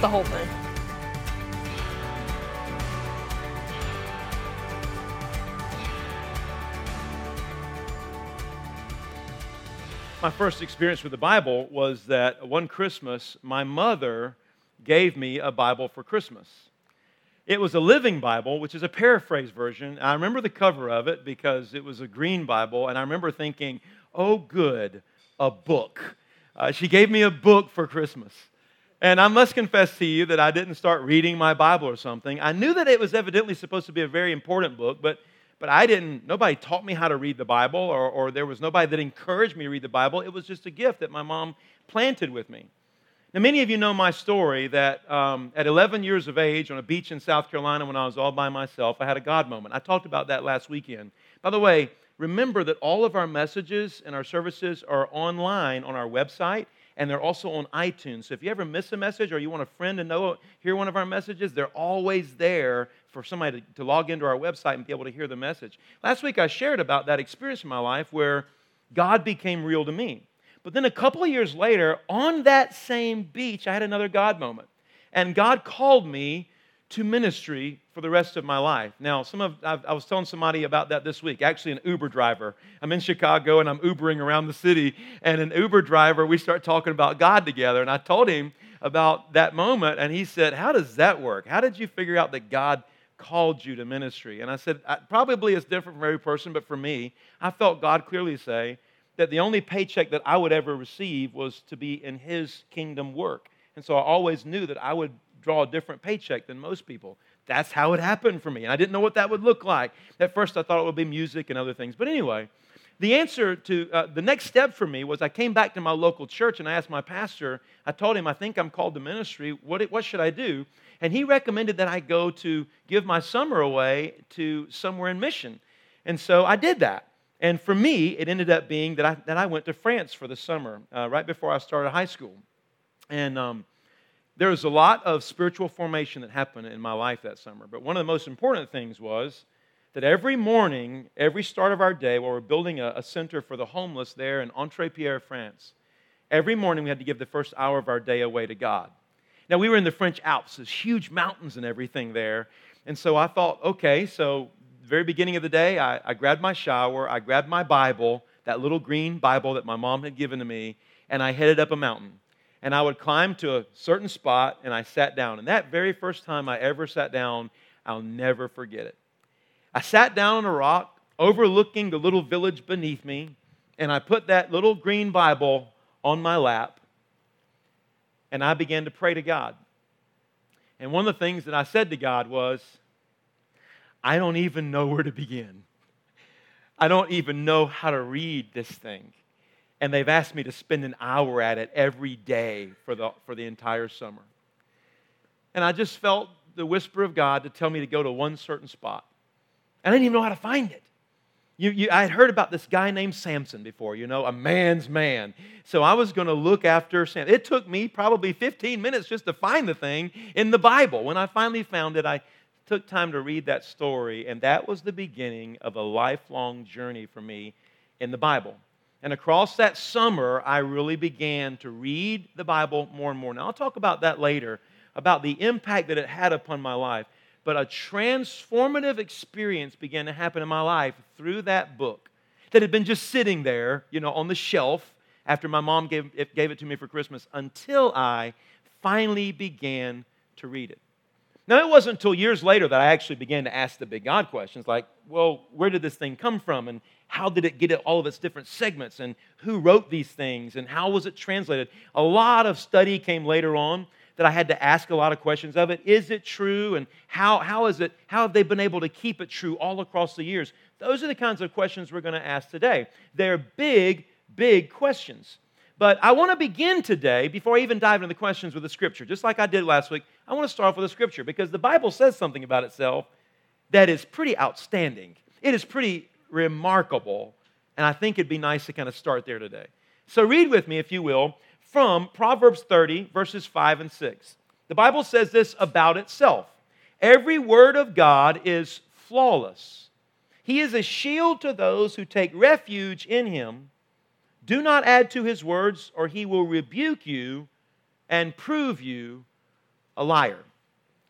the whole thing. My first experience with the Bible was that one Christmas, my mother gave me a Bible for Christmas. It was a living Bible, which is a paraphrase version. I remember the cover of it because it was a green Bible, and I remember thinking, oh, good, a book. Uh, she gave me a book for Christmas. And I must confess to you that I didn't start reading my Bible or something. I knew that it was evidently supposed to be a very important book, but, but I didn't, nobody taught me how to read the Bible, or, or there was nobody that encouraged me to read the Bible. It was just a gift that my mom planted with me. Now, many of you know my story that um, at 11 years of age on a beach in South Carolina when I was all by myself, I had a God moment. I talked about that last weekend. By the way, remember that all of our messages and our services are online on our website and they're also on iTunes. So if you ever miss a message or you want a friend to know hear one of our messages, they're always there for somebody to, to log into our website and be able to hear the message. Last week I shared about that experience in my life where God became real to me. But then a couple of years later, on that same beach, I had another God moment. And God called me to ministry for the rest of my life. Now, some of I've, i was telling somebody about that this week. Actually, an Uber driver. I'm in Chicago and I'm Ubering around the city, and an Uber driver. We start talking about God together, and I told him about that moment, and he said, "How does that work? How did you figure out that God?" called you to ministry and i said probably it's different for every person but for me i felt god clearly say that the only paycheck that i would ever receive was to be in his kingdom work and so i always knew that i would draw a different paycheck than most people. That's how it happened for me. And I didn't know what that would look like. At first, I thought it would be music and other things. But anyway, the answer to uh, the next step for me was I came back to my local church and I asked my pastor, I told him, I think I'm called to ministry. What, what should I do? And he recommended that I go to give my summer away to somewhere in mission. And so I did that. And for me, it ended up being that I, that I went to France for the summer, uh, right before I started high school. And um, there was a lot of spiritual formation that happened in my life that summer. But one of the most important things was that every morning, every start of our day, while we're building a, a center for the homeless there in Entrepierre, France, every morning we had to give the first hour of our day away to God. Now, we were in the French Alps, there's huge mountains and everything there. And so I thought, okay, so very beginning of the day, I, I grabbed my shower, I grabbed my Bible, that little green Bible that my mom had given to me, and I headed up a mountain and I would climb to a certain spot and I sat down. And that very first time I ever sat down, I'll never forget it. I sat down on a rock overlooking the little village beneath me, and I put that little green Bible on my lap, and I began to pray to God. And one of the things that I said to God was, I don't even know where to begin. I don't even know how to read this thing and they've asked me to spend an hour at it every day for the, for the entire summer. And I just felt the whisper of God to tell me to go to one certain spot. And I didn't even know how to find it. You, you, I had heard about this guy named Samson before, you know, a man's man. So I was going to look after Samson. It took me probably 15 minutes just to find the thing in the Bible. When I finally found it, I took time to read that story, and that was the beginning of a lifelong journey for me in the Bible. And across that summer, I really began to read the Bible more and more. Now, I'll talk about that later, about the impact that it had upon my life. But a transformative experience began to happen in my life through that book that had been just sitting there, you know, on the shelf after my mom gave it, gave it to me for Christmas until I finally began to read it. Now, it wasn't until years later that I actually began to ask the big God questions like, well, where did this thing come from? And how did it get all of its different segments? And who wrote these things? And how was it translated? A lot of study came later on that I had to ask a lot of questions of it. Is it true? And how, how is it, how have they been able to keep it true all across the years? Those are the kinds of questions we're going to ask today. They're big, big questions. But I want to begin today, before I even dive into the questions with the scripture, just like I did last week, I want to start off with the scripture because the Bible says something about itself that is pretty outstanding. It is pretty remarkable, and I think it'd be nice to kind of start there today. So read with me, if you will, from Proverbs 30, verses 5 and 6. The Bible says this about itself Every word of God is flawless. He is a shield to those who take refuge in him. Do not add to his words, or he will rebuke you and prove you a liar.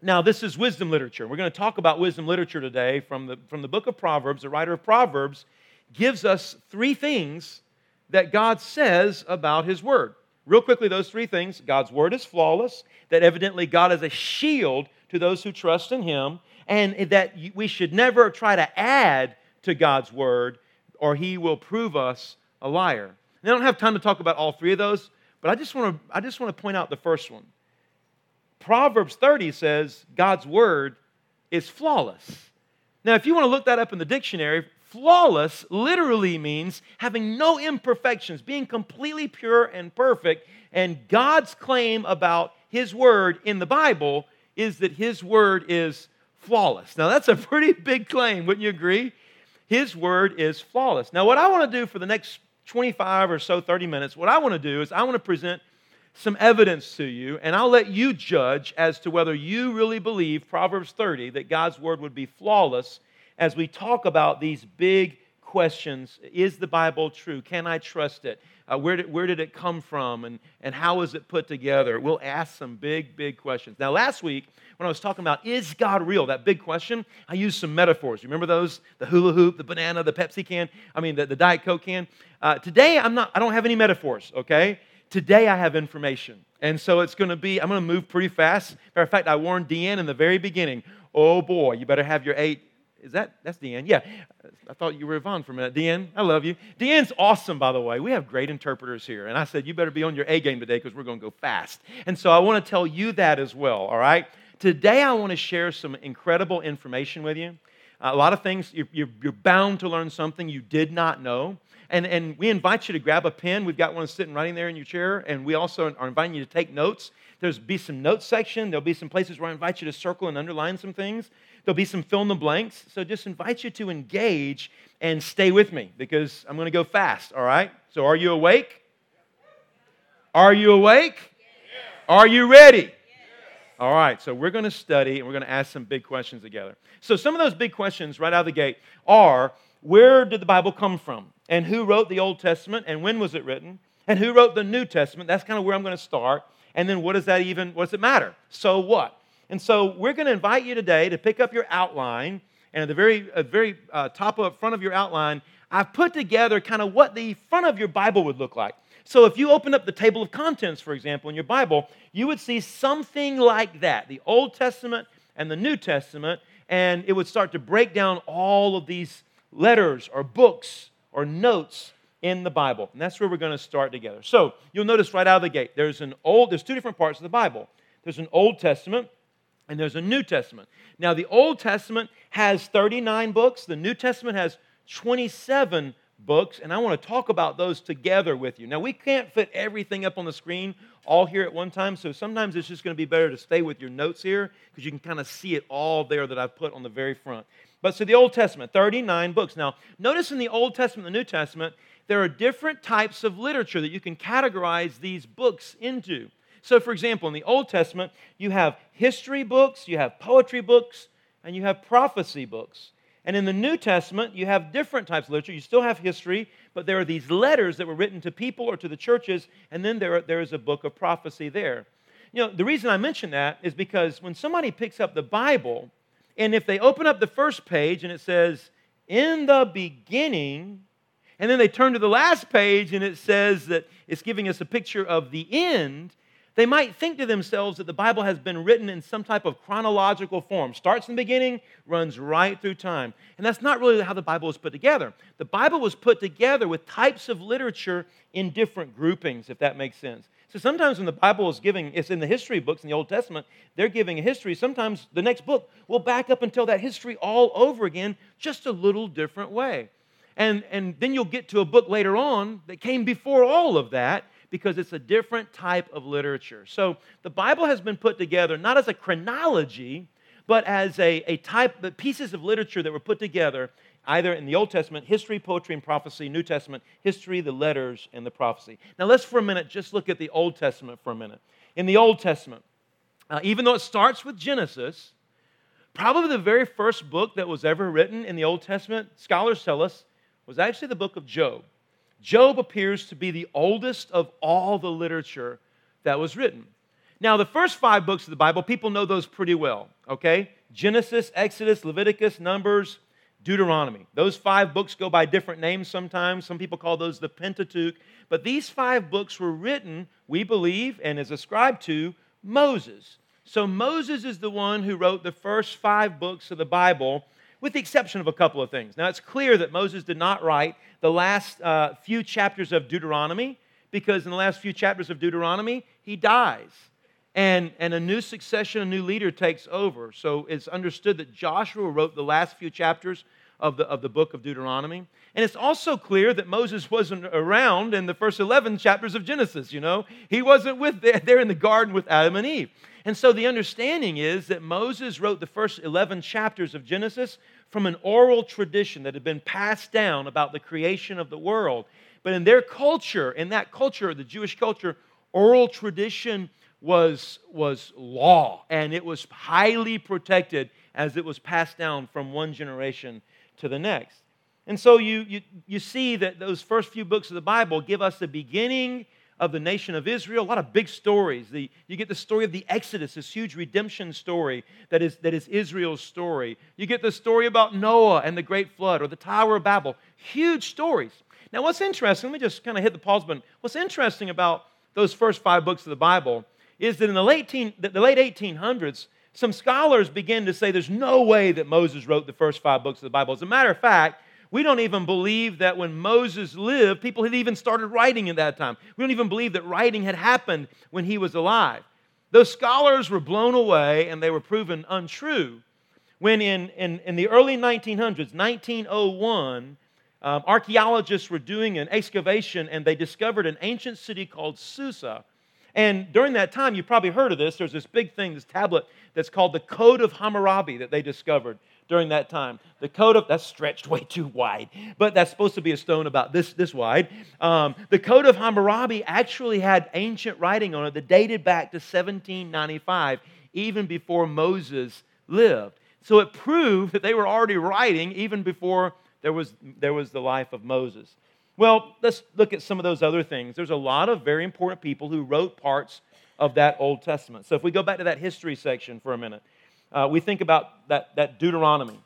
Now, this is wisdom literature. We're going to talk about wisdom literature today from the, from the book of Proverbs. The writer of Proverbs gives us three things that God says about his word. Real quickly, those three things God's word is flawless, that evidently God is a shield to those who trust in him, and that we should never try to add to God's word or he will prove us a liar. And I don't have time to talk about all three of those, but I just want to, I just want to point out the first one. Proverbs 30 says God's word is flawless. Now, if you want to look that up in the dictionary, flawless literally means having no imperfections, being completely pure and perfect. And God's claim about His Word in the Bible is that His Word is flawless. Now, that's a pretty big claim, wouldn't you agree? His Word is flawless. Now, what I want to do for the next 25 or so, 30 minutes, what I want to do is I want to present some evidence to you, and I'll let you judge as to whether you really believe Proverbs 30 that God's Word would be flawless as we talk about these big questions Is the Bible true? Can I trust it? Uh, where, did, where did it come from? And, and how is it put together? We'll ask some big, big questions. Now, last week, when I was talking about is God real, that big question, I used some metaphors. You remember those? The hula hoop, the banana, the Pepsi can, I mean, the, the Diet Coke can. Uh, today, I'm not, I don't have any metaphors, okay? Today, I have information. And so it's going to be, I'm going to move pretty fast. Matter of fact, I warned Deanne in the very beginning, oh boy, you better have your eight is that, that's Deanne? Yeah. I thought you were Yvonne for a minute. Deanne, I love you. Deanne's awesome, by the way. We have great interpreters here. And I said, you better be on your A game today because we're going to go fast. And so I want to tell you that as well, all right? Today I want to share some incredible information with you. A lot of things, you're, you're, you're bound to learn something you did not know. And, and we invite you to grab a pen. We've got one sitting right in there in your chair. And we also are inviting you to take notes. There's be some notes section. There'll be some places where I invite you to circle and underline some things. There'll be some fill in the blanks. So just invite you to engage and stay with me because I'm going to go fast, all right? So are you awake? Are you awake? Are you ready? All right, so we're going to study and we're going to ask some big questions together. So, some of those big questions right out of the gate are where did the Bible come from? And who wrote the Old Testament? And when was it written? And who wrote the New Testament? That's kind of where I'm going to start. And then what does that even, what does it matter? So what? And so we're going to invite you today to pick up your outline. And at the very, uh, very uh, top of front of your outline, I've put together kind of what the front of your Bible would look like. So if you open up the table of contents, for example, in your Bible, you would see something like that the Old Testament and the New Testament. And it would start to break down all of these letters or books or notes in the Bible. And that's where we're going to start together. So you'll notice right out of the gate, there's an old, there's two different parts of the Bible. There's an Old Testament and there's a New Testament. Now, the Old Testament has 39 books, the New Testament has 27 books, and I want to talk about those together with you. Now, we can't fit everything up on the screen all here at one time, so sometimes it's just going to be better to stay with your notes here because you can kind of see it all there that I've put on the very front. But so the Old Testament, 39 books. Now, notice in the Old Testament the New Testament, there are different types of literature that you can categorize these books into. So, for example, in the Old Testament, you have history books, you have poetry books, and you have prophecy books. And in the New Testament, you have different types of literature. You still have history, but there are these letters that were written to people or to the churches, and then there, there is a book of prophecy there. You know, the reason I mention that is because when somebody picks up the Bible, and if they open up the first page and it says, In the beginning, and then they turn to the last page and it says that it's giving us a picture of the end, they might think to themselves that the Bible has been written in some type of chronological form. Starts in the beginning, runs right through time. And that's not really how the Bible was put together. The Bible was put together with types of literature in different groupings, if that makes sense. So sometimes when the Bible is giving, it's in the history books in the Old Testament, they're giving a history. Sometimes the next book will back up and tell that history all over again, just a little different way. And, and then you'll get to a book later on that came before all of that, because it's a different type of literature. So the Bible has been put together not as a chronology, but as a, a type of pieces of literature that were put together either in the Old Testament, history, poetry, and prophecy, New Testament, history, the letters, and the prophecy. Now let's for a minute just look at the Old Testament for a minute. In the Old Testament, uh, even though it starts with Genesis, probably the very first book that was ever written in the Old Testament, scholars tell us, was actually the book of Job. Job appears to be the oldest of all the literature that was written. Now, the first five books of the Bible, people know those pretty well, okay? Genesis, Exodus, Leviticus, Numbers, Deuteronomy. Those five books go by different names sometimes. Some people call those the Pentateuch. But these five books were written, we believe, and is ascribed to Moses. So Moses is the one who wrote the first five books of the Bible, with the exception of a couple of things. Now, it's clear that Moses did not write the last uh, few chapters of Deuteronomy, because in the last few chapters of Deuteronomy, he dies. And, and a new succession, a new leader takes over. So it's understood that Joshua wrote the last few chapters of the, of the book of Deuteronomy. And it's also clear that Moses wasn't around in the first 11 chapters of Genesis, you know. He wasn't with there in the garden with Adam and Eve. And so the understanding is that Moses wrote the first 11 chapters of Genesis from an oral tradition that had been passed down about the creation of the world. But in their culture, in that culture, the Jewish culture, oral tradition was, was law and it was highly protected as it was passed down from one generation to the next. And so you, you, you see that those first few books of the Bible give us the beginning of the nation of Israel, a lot of big stories. The, you get the story of the Exodus, this huge redemption story that is, that is Israel's story. You get the story about Noah and the great flood or the Tower of Babel. Huge stories. Now, what's interesting, let me just kind of hit the pause button. What's interesting about those first five books of the Bible is that in the late, teen, the late 1800s, some scholars begin to say there's no way that Moses wrote the first five books of the Bible. As a matter of fact, we don't even believe that when Moses lived, people had even started writing in that time. We don't even believe that writing had happened when he was alive. Those scholars were blown away and they were proven untrue when in, in, in the early 1900s, 1901, um, archaeologists were doing an excavation and they discovered an ancient city called Susa. And during that time, you've probably heard of this. There's this big thing, this tablet that's called the Code of Hammurabi that they discovered during that time. The Code of, that's stretched way too wide, but that's supposed to be a stone about this, this wide. Um, the Code of Hammurabi actually had ancient writing on it that dated back to 1795, even before Moses lived. So it proved that they were already writing even before there was, there was the life of Moses. Well, let's look at some of those other things. There's a lot of very important people who wrote parts of that Old Testament. So if we go back to that history section for a minute, uh, we think about that, that Deuteronomy.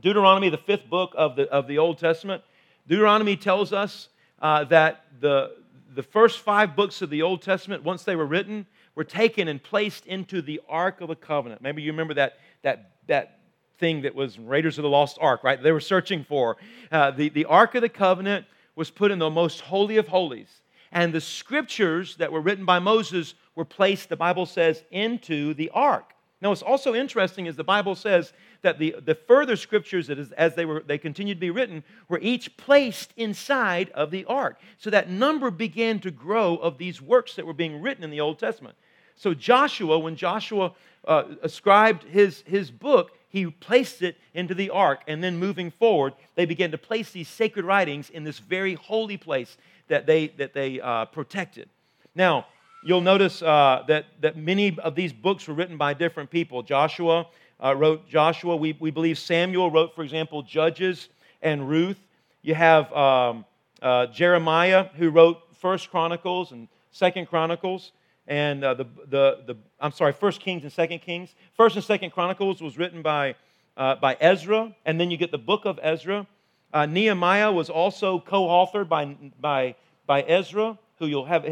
Deuteronomy, the fifth book of the, of the Old Testament, Deuteronomy tells us uh, that the, the first five books of the Old Testament, once they were written, were taken and placed into the Ark of the Covenant. Maybe you remember that, that, that thing that was Raiders of the Lost Ark, right? They were searching for. Uh, the, the Ark of the Covenant was put in the most holy of holies. And the scriptures that were written by Moses were placed, the Bible says, into the ark. Now, what's also interesting is the Bible says that the, the further scriptures, as they, were, they continued to be written, were each placed inside of the ark. So that number began to grow of these works that were being written in the Old Testament. So, Joshua, when Joshua uh, ascribed his, his book, he placed it into the ark. And then moving forward, they began to place these sacred writings in this very holy place that they, that they uh, protected. Now, you'll notice uh, that, that many of these books were written by different people. Joshua uh, wrote Joshua. We, we believe Samuel wrote, for example, Judges and Ruth. You have um, uh, Jeremiah, who wrote First Chronicles and Second Chronicles and uh, the, the, the, I'm sorry, First Kings and Second Kings. First and Second Chronicles was written by, uh, by Ezra, and then you get the book of Ezra. Uh, Nehemiah was also co-authored by, by, by Ezra, who you'll, have,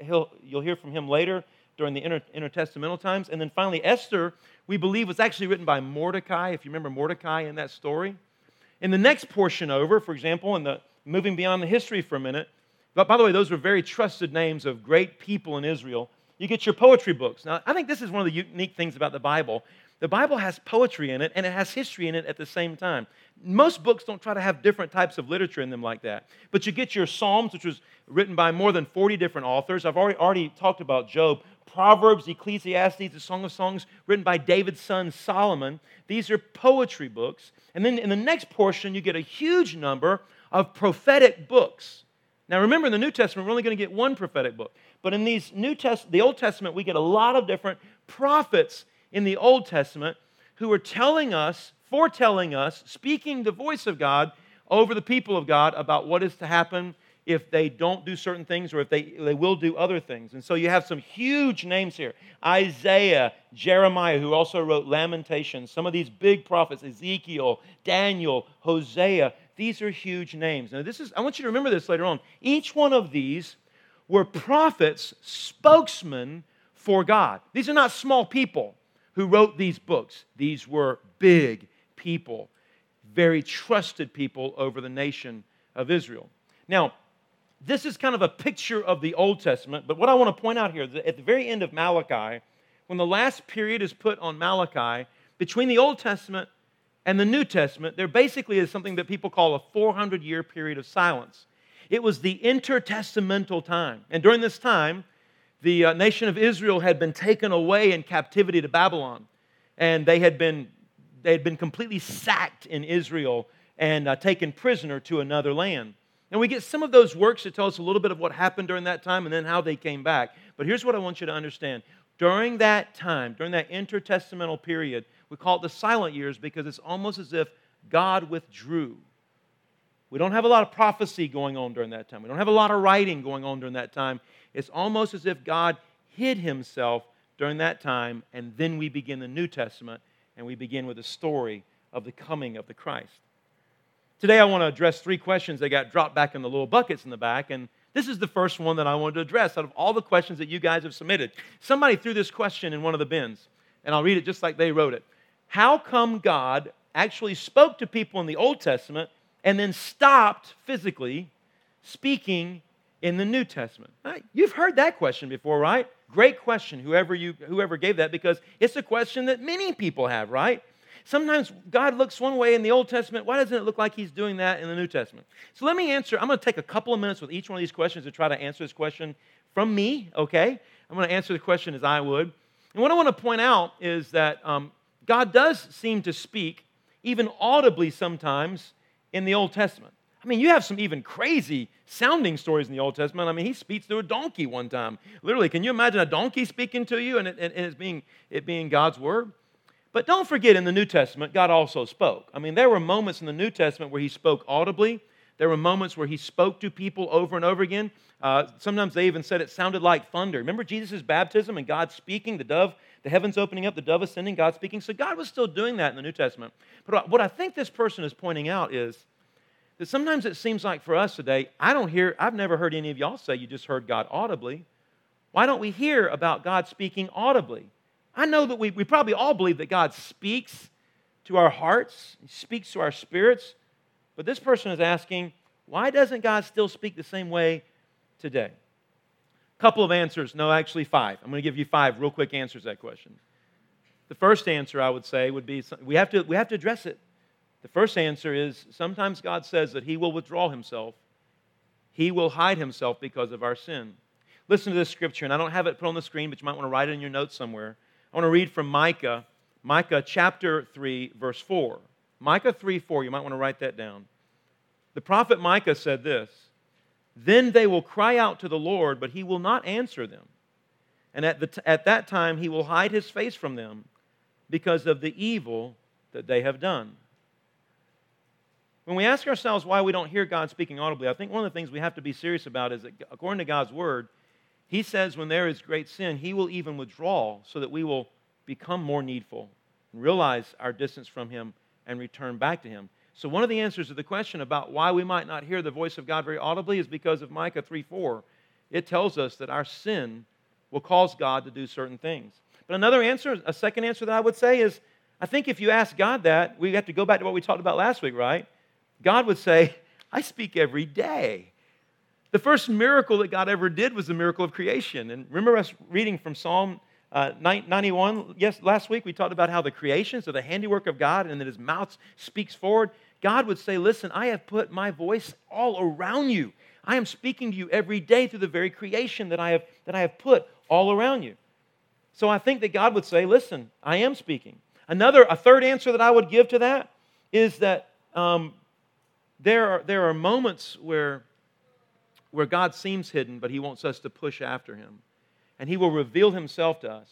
he'll, you'll hear from him later during the inter, intertestamental times. And then finally, Esther, we believe, was actually written by Mordecai, if you remember Mordecai in that story. In the next portion over, for example, in the moving beyond the history for a minute, but by the way, those were very trusted names of great people in Israel. You get your poetry books. Now, I think this is one of the unique things about the Bible. The Bible has poetry in it and it has history in it at the same time. Most books don't try to have different types of literature in them like that. But you get your Psalms, which was written by more than 40 different authors. I've already, already talked about Job. Proverbs, Ecclesiastes, the Song of Songs, written by David's son Solomon. These are poetry books. And then in the next portion, you get a huge number of prophetic books. Now remember, in the New Testament, we're only going to get one prophetic book. But in these New Test- the Old Testament, we get a lot of different prophets in the Old Testament who are telling us, foretelling us, speaking the voice of God over the people of God about what is to happen if they don't do certain things or if they, they will do other things. And so you have some huge names here Isaiah, Jeremiah, who also wrote Lamentations, some of these big prophets, Ezekiel, Daniel, Hosea. These are huge names. Now, this is, I want you to remember this later on. Each one of these were prophets, spokesmen for God. These are not small people who wrote these books, these were big people, very trusted people over the nation of Israel. Now, this is kind of a picture of the Old Testament, but what I want to point out here is that at the very end of Malachi, when the last period is put on Malachi, between the Old Testament and the New Testament, there basically is something that people call a 400 year period of silence. It was the intertestamental time. And during this time, the uh, nation of Israel had been taken away in captivity to Babylon. And they had been, they had been completely sacked in Israel and uh, taken prisoner to another land. And we get some of those works that tell us a little bit of what happened during that time and then how they came back. But here's what I want you to understand. During that time, during that intertestamental period, we call it the silent years because it's almost as if God withdrew. We don't have a lot of prophecy going on during that time. We don't have a lot of writing going on during that time. It's almost as if God hid himself during that time, and then we begin the New Testament and we begin with the story of the coming of the Christ. Today, I want to address three questions that got dropped back in the little buckets in the back. And this is the first one that I wanted to address out of all the questions that you guys have submitted. Somebody threw this question in one of the bins, and I'll read it just like they wrote it. How come God actually spoke to people in the Old Testament and then stopped physically speaking in the New Testament? Right? You've heard that question before, right? Great question, whoever, you, whoever gave that, because it's a question that many people have, right? Sometimes God looks one way in the Old Testament. Why doesn't it look like He's doing that in the New Testament? So let me answer. I'm going to take a couple of minutes with each one of these questions to try to answer this question from me, okay? I'm going to answer the question as I would. And what I want to point out is that um, God does seem to speak, even audibly sometimes, in the Old Testament. I mean, you have some even crazy sounding stories in the Old Testament. I mean, he speaks through a donkey one time. Literally, can you imagine a donkey speaking to you and it, and it being, it being God's word? But don't forget, in the New Testament, God also spoke. I mean, there were moments in the New Testament where He spoke audibly. There were moments where He spoke to people over and over again. Uh, sometimes they even said it sounded like thunder. Remember Jesus' baptism and God speaking, the dove, the heavens opening up, the dove ascending, God speaking? So God was still doing that in the New Testament. But what I think this person is pointing out is that sometimes it seems like for us today, I don't hear, I've never heard any of y'all say you just heard God audibly. Why don't we hear about God speaking audibly? I know that we, we probably all believe that God speaks to our hearts, He speaks to our spirits, but this person is asking, why doesn't God still speak the same way today? A Couple of answers, no, actually five. I'm going to give you five real quick answers to that question. The first answer I would say would be we have to, we have to address it. The first answer is sometimes God says that He will withdraw Himself, He will hide Himself because of our sin. Listen to this scripture, and I don't have it put on the screen, but you might want to write it in your notes somewhere. I want to read from Micah, Micah chapter 3, verse 4. Micah 3 4, you might want to write that down. The prophet Micah said this Then they will cry out to the Lord, but he will not answer them. And at, the t- at that time, he will hide his face from them because of the evil that they have done. When we ask ourselves why we don't hear God speaking audibly, I think one of the things we have to be serious about is that according to God's word, he says, when there is great sin, He will even withdraw so that we will become more needful and realize our distance from Him and return back to Him. So, one of the answers to the question about why we might not hear the voice of God very audibly is because of Micah 3 4. It tells us that our sin will cause God to do certain things. But another answer, a second answer that I would say is I think if you ask God that, we have to go back to what we talked about last week, right? God would say, I speak every day. The first miracle that God ever did was the miracle of creation. And remember us reading from Psalm uh, 91? Yes, last week we talked about how the creations are the handiwork of God and that his mouth speaks forward. God would say, Listen, I have put my voice all around you. I am speaking to you every day through the very creation that I have, that I have put all around you. So I think that God would say, Listen, I am speaking. Another, a third answer that I would give to that is that um, there, are, there are moments where where God seems hidden, but He wants us to push after Him. And He will reveal Himself to us.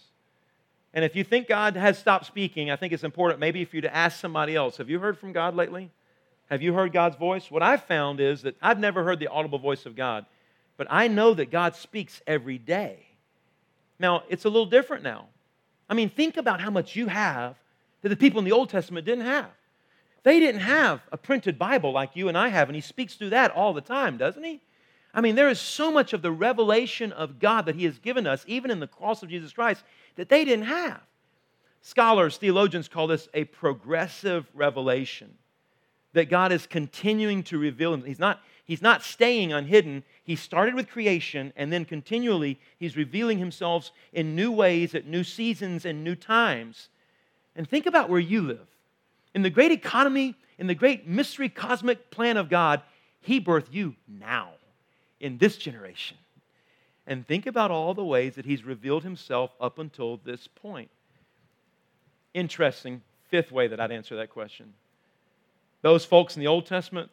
And if you think God has stopped speaking, I think it's important maybe for you to ask somebody else Have you heard from God lately? Have you heard God's voice? What I've found is that I've never heard the audible voice of God, but I know that God speaks every day. Now, it's a little different now. I mean, think about how much you have that the people in the Old Testament didn't have. They didn't have a printed Bible like you and I have, and He speaks through that all the time, doesn't He? I mean, there is so much of the revelation of God that He has given us, even in the cross of Jesus Christ, that they didn't have. Scholars, theologians call this a progressive revelation. That God is continuing to reveal Him. He's not, he's not staying unhidden. He started with creation, and then continually He's revealing Himself in new ways at new seasons and new times. And think about where you live. In the great economy, in the great mystery cosmic plan of God, He birthed you now, in this generation. And think about all the ways that He's revealed Himself up until this point. Interesting, fifth way that I'd answer that question. Those folks in the Old Testament,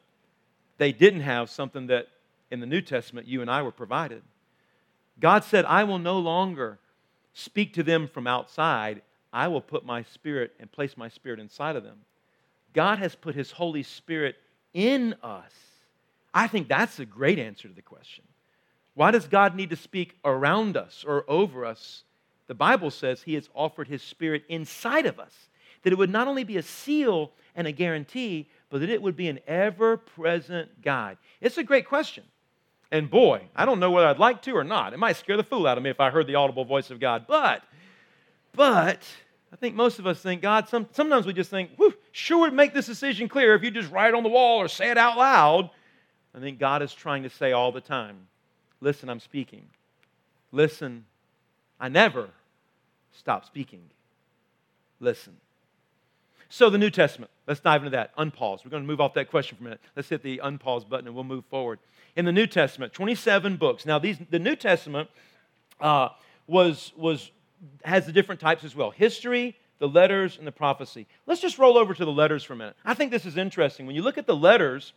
they didn't have something that in the New Testament you and I were provided. God said, I will no longer speak to them from outside. I will put my spirit and place my spirit inside of them. God has put his Holy Spirit in us. I think that's a great answer to the question. Why does God need to speak around us or over us? The Bible says he has offered his spirit inside of us, that it would not only be a seal and a guarantee, but that it would be an ever present guide. It's a great question. And boy, I don't know whether I'd like to or not. It might scare the fool out of me if I heard the audible voice of God. But, but, I think most of us think, God, some, sometimes we just think, whew, sure would make this decision clear if you just write it on the wall or say it out loud. I think God is trying to say all the time, listen, I'm speaking. Listen, I never stop speaking. Listen. So, the New Testament, let's dive into that. Unpause. We're going to move off that question for a minute. Let's hit the unpause button and we'll move forward. In the New Testament, 27 books. Now, these, the New Testament uh, was, was, has the different types as well history, the letters, and the prophecy. Let's just roll over to the letters for a minute. I think this is interesting. When you look at the letters,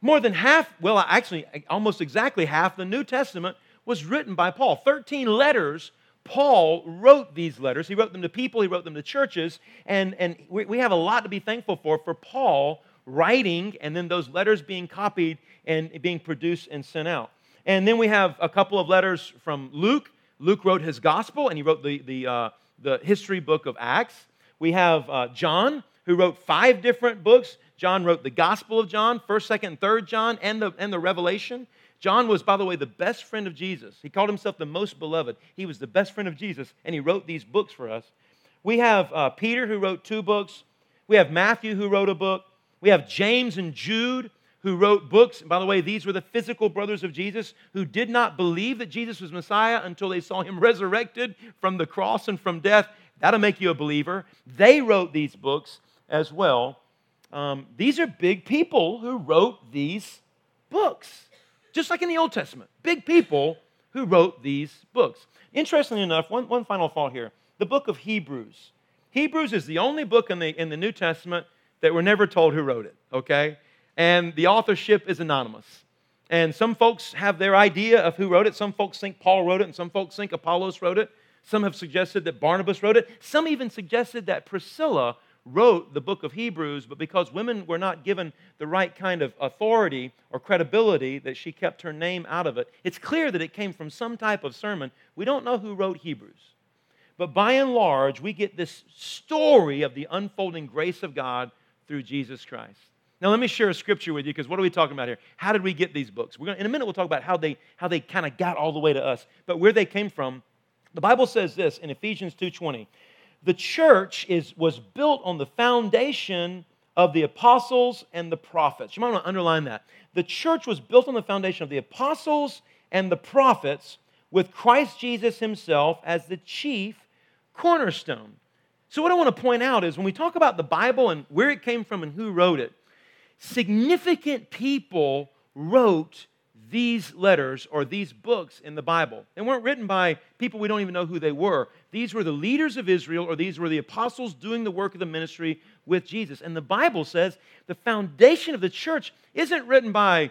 more than half, well, actually, almost exactly half the New Testament was written by Paul. 13 letters Paul wrote these letters. He wrote them to people, he wrote them to churches, and, and we, we have a lot to be thankful for for Paul writing and then those letters being copied and being produced and sent out. And then we have a couple of letters from Luke. Luke wrote his gospel and he wrote the, the, uh, the history book of Acts. We have uh, John, who wrote five different books. John wrote the Gospel of John, 1st, 2nd, 3rd John, and the, and the Revelation. John was, by the way, the best friend of Jesus. He called himself the most beloved. He was the best friend of Jesus, and he wrote these books for us. We have uh, Peter, who wrote two books. We have Matthew, who wrote a book. We have James and Jude, who wrote books. And by the way, these were the physical brothers of Jesus who did not believe that Jesus was Messiah until they saw him resurrected from the cross and from death. That'll make you a believer. They wrote these books as well. Um, these are big people who wrote these books just like in the Old Testament. Big people who wrote these books. Interestingly enough, one, one final thought here the book of Hebrews. Hebrews is the only book in the, in the New Testament that we're never told who wrote it, okay? And the authorship is anonymous. And some folks have their idea of who wrote it. Some folks think Paul wrote it, and some folks think Apollos wrote it. Some have suggested that Barnabas wrote it. Some even suggested that Priscilla wrote the book of Hebrews, but because women were not given the right kind of authority or credibility, that she kept her name out of it. It's clear that it came from some type of sermon. We don't know who wrote Hebrews. But by and large, we get this story of the unfolding grace of God through Jesus Christ. Now, let me share a scripture with you because what are we talking about here? How did we get these books? We're gonna, in a minute, we'll talk about how they, how they kind of got all the way to us, but where they came from. The Bible says this in Ephesians 2:20 the church is, was built on the foundation of the apostles and the prophets. You might want to underline that. The church was built on the foundation of the apostles and the prophets, with Christ Jesus himself as the chief cornerstone. So, what I want to point out is when we talk about the Bible and where it came from and who wrote it, significant people wrote these letters or these books in the Bible. They weren't written by people we don't even know who they were. These were the leaders of Israel, or these were the apostles doing the work of the ministry with Jesus. And the Bible says the foundation of the church isn't written by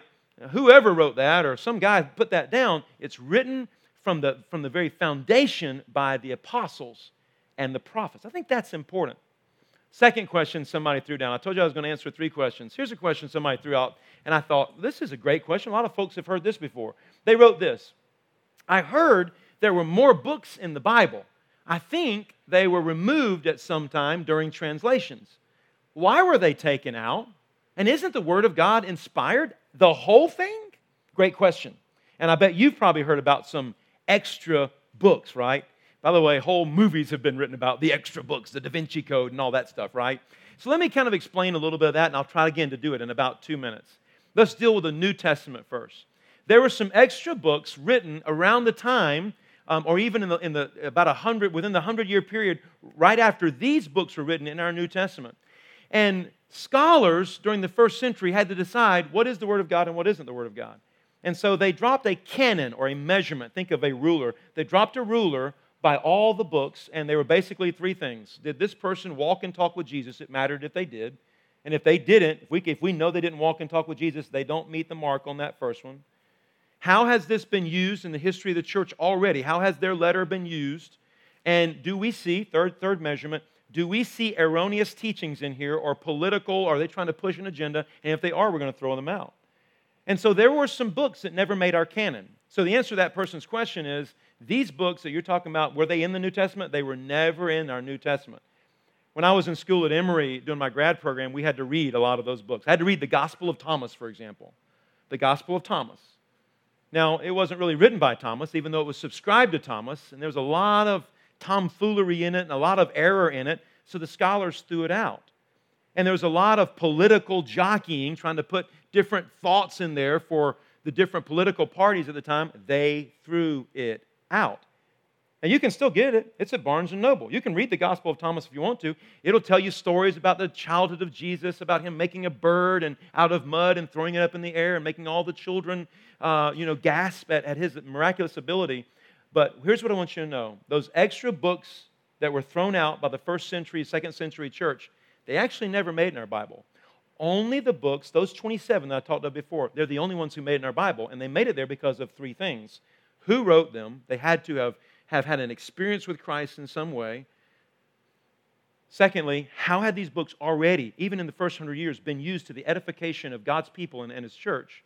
whoever wrote that or some guy put that down. It's written from the, from the very foundation by the apostles and the prophets. I think that's important. Second question somebody threw down. I told you I was going to answer three questions. Here's a question somebody threw out, and I thought, this is a great question. A lot of folks have heard this before. They wrote this I heard there were more books in the Bible. I think they were removed at some time during translations. Why were they taken out? And isn't the Word of God inspired? The whole thing? Great question. And I bet you've probably heard about some extra books, right? By the way, whole movies have been written about the extra books, the Da Vinci Code, and all that stuff, right? So let me kind of explain a little bit of that, and I'll try again to do it in about two minutes. Let's deal with the New Testament first. There were some extra books written around the time, um, or even in the, in the about a hundred within the hundred year period, right after these books were written in our New Testament. And scholars during the first century had to decide what is the Word of God and what isn't the Word of God. And so they dropped a canon or a measurement. Think of a ruler. They dropped a ruler by all the books, and they were basically three things. Did this person walk and talk with Jesus? It mattered if they did. And if they didn't, if we, if we know they didn't walk and talk with Jesus, they don't meet the mark on that first one. How has this been used in the history of the church already? How has their letter been used? And do we see, third, third measurement, do we see erroneous teachings in here or political? Are they trying to push an agenda? And if they are, we're going to throw them out. And so there were some books that never made our canon. So the answer to that person's question is these books that you're talking about, were they in the New Testament? They were never in our New Testament. When I was in school at Emory doing my grad program, we had to read a lot of those books. I had to read the Gospel of Thomas, for example. The Gospel of Thomas. Now, it wasn't really written by Thomas, even though it was subscribed to Thomas, and there was a lot of tomfoolery in it and a lot of error in it, so the scholars threw it out. And there was a lot of political jockeying, trying to put different thoughts in there for the different political parties at the time. They threw it out. And you can still get it. It's at Barnes and Noble. You can read the Gospel of Thomas if you want to. It'll tell you stories about the childhood of Jesus, about him making a bird and out of mud and throwing it up in the air and making all the children, uh, you know, gasp at, at his miraculous ability. But here's what I want you to know: those extra books that were thrown out by the first century, second century church, they actually never made in our Bible. Only the books, those 27 that I talked about before, they're the only ones who made it in our Bible, and they made it there because of three things who wrote them. They had to have, have had an experience with Christ in some way. Secondly, how had these books already, even in the first hundred years, been used to the edification of God's people and, and His church?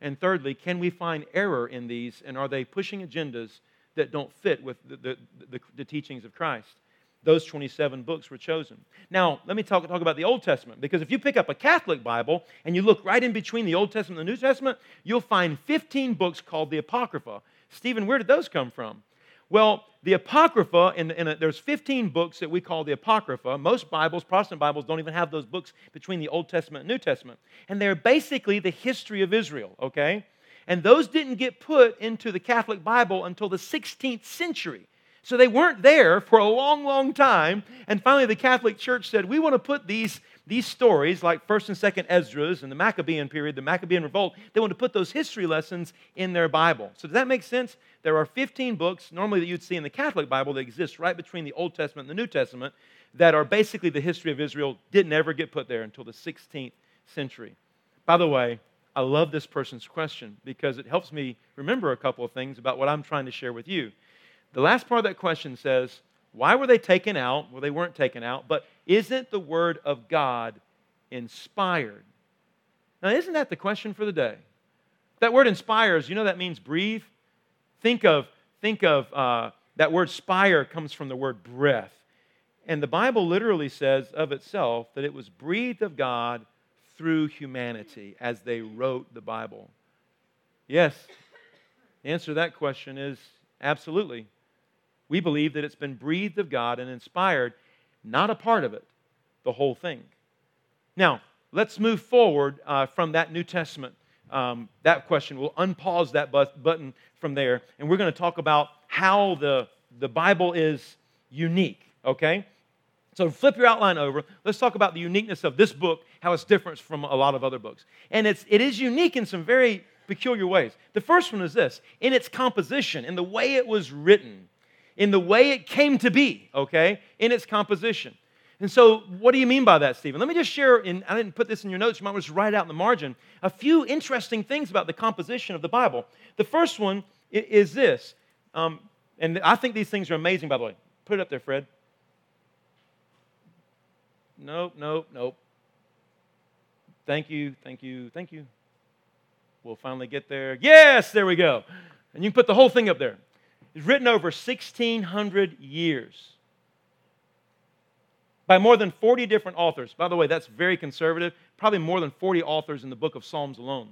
And thirdly, can we find error in these, and are they pushing agendas that don't fit with the, the, the, the teachings of Christ? those 27 books were chosen. Now, let me talk, talk about the Old Testament, because if you pick up a Catholic Bible and you look right in between the Old Testament and the New Testament, you'll find 15 books called the Apocrypha. Stephen, where did those come from? Well, the Apocrypha, in, in a, there's 15 books that we call the Apocrypha. Most Bibles, Protestant Bibles, don't even have those books between the Old Testament and New Testament. And they're basically the history of Israel, okay? And those didn't get put into the Catholic Bible until the 16th century. So they weren't there for a long, long time. And finally, the Catholic Church said, We want to put these, these stories, like 1st and 2nd Esdras and the Maccabean period, the Maccabean revolt, they want to put those history lessons in their Bible. So does that make sense? There are 15 books, normally that you'd see in the Catholic Bible, that exist right between the Old Testament and the New Testament, that are basically the history of Israel, didn't ever get put there until the 16th century. By the way, I love this person's question because it helps me remember a couple of things about what I'm trying to share with you. The last part of that question says, Why were they taken out? Well, they weren't taken out, but isn't the Word of God inspired? Now, isn't that the question for the day? That word inspires, you know that means breathe? Think of, think of uh, that word spire comes from the word breath. And the Bible literally says of itself that it was breathed of God through humanity as they wrote the Bible. Yes, the answer to that question is absolutely. We believe that it's been breathed of God and inspired, not a part of it, the whole thing. Now, let's move forward uh, from that New Testament. Um, that question. We'll unpause that button from there, and we're going to talk about how the, the Bible is unique, okay? So flip your outline over. Let's talk about the uniqueness of this book, how it's different from a lot of other books. And it's, it is unique in some very peculiar ways. The first one is this in its composition, in the way it was written in the way it came to be, okay, in its composition. And so, what do you mean by that, Stephen? Let me just share, in, I didn't put this in your notes, you might want to just write it out in the margin, a few interesting things about the composition of the Bible. The first one is this, um, and I think these things are amazing, by the way. Put it up there, Fred. nope, nope, nope. Thank you, thank you, thank you. We'll finally get there. Yes, there we go. And you can put the whole thing up there. It's written over 1,600 years by more than 40 different authors. By the way, that's very conservative. Probably more than 40 authors in the book of Psalms alone.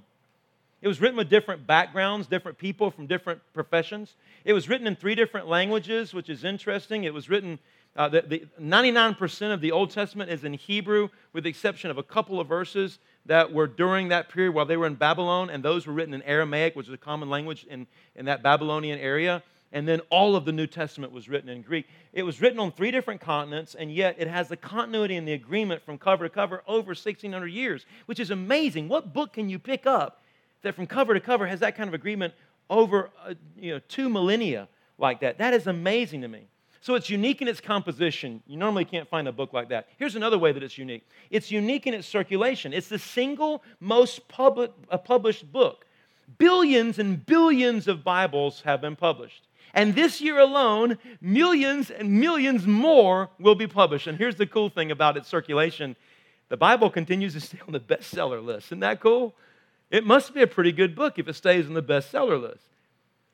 It was written with different backgrounds, different people from different professions. It was written in three different languages, which is interesting. It was written, uh, the, the 99% of the Old Testament is in Hebrew, with the exception of a couple of verses that were during that period while they were in Babylon, and those were written in Aramaic, which is a common language in, in that Babylonian area. And then all of the New Testament was written in Greek. It was written on three different continents, and yet it has the continuity and the agreement from cover to cover over 1,600 years, which is amazing. What book can you pick up that from cover to cover has that kind of agreement over uh, you know, two millennia like that. That is amazing to me. So it's unique in its composition. You normally can't find a book like that. Here's another way that it's unique it's unique in its circulation. It's the single most public, uh, published book. Billions and billions of Bibles have been published. And this year alone, millions and millions more will be published. And here's the cool thing about its circulation the Bible continues to stay on the bestseller list. Isn't that cool? It must be a pretty good book if it stays on the bestseller list.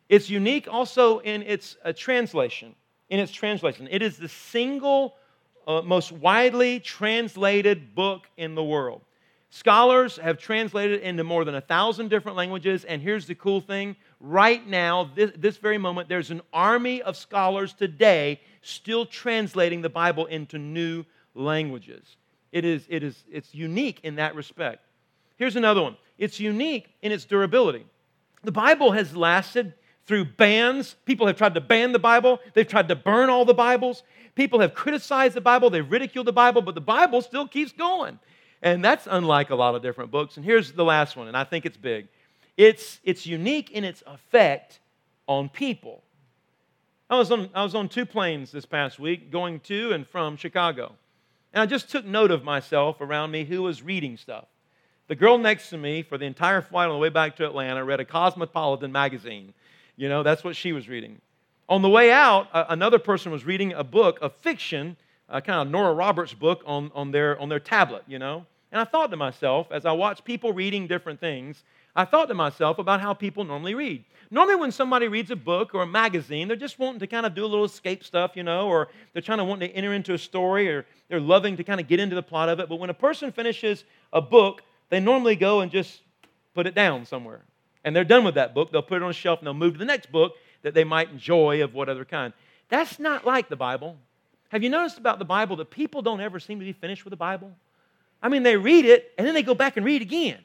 It's unique also in its uh, translation. In its translation, it is the single uh, most widely translated book in the world. Scholars have translated it into more than a thousand different languages, and here's the cool thing right now, this, this very moment, there's an army of scholars today still translating the Bible into new languages. It is, it is, it's unique in that respect. Here's another one it's unique in its durability. The Bible has lasted through bans. People have tried to ban the Bible, they've tried to burn all the Bibles. People have criticized the Bible, they've ridiculed the Bible, but the Bible still keeps going. And that's unlike a lot of different books. And here's the last one, and I think it's big it's, it's unique in its effect on people. I was, on, I was on two planes this past week going to and from Chicago. And I just took note of myself around me who was reading stuff. The girl next to me for the entire flight on the way back to Atlanta read a Cosmopolitan magazine. You know, that's what she was reading. On the way out, another person was reading a book of fiction, a kind of Nora Roberts book on, on, their, on their tablet, you know. And I thought to myself, as I watched people reading different things, I thought to myself about how people normally read. Normally, when somebody reads a book or a magazine, they're just wanting to kind of do a little escape stuff, you know, or they're trying to want to enter into a story or they're loving to kind of get into the plot of it. But when a person finishes a book, they normally go and just put it down somewhere. And they're done with that book. They'll put it on a shelf and they'll move to the next book that they might enjoy of what other kind. That's not like the Bible. Have you noticed about the Bible that people don't ever seem to be finished with the Bible? I mean, they read it and then they go back and read again.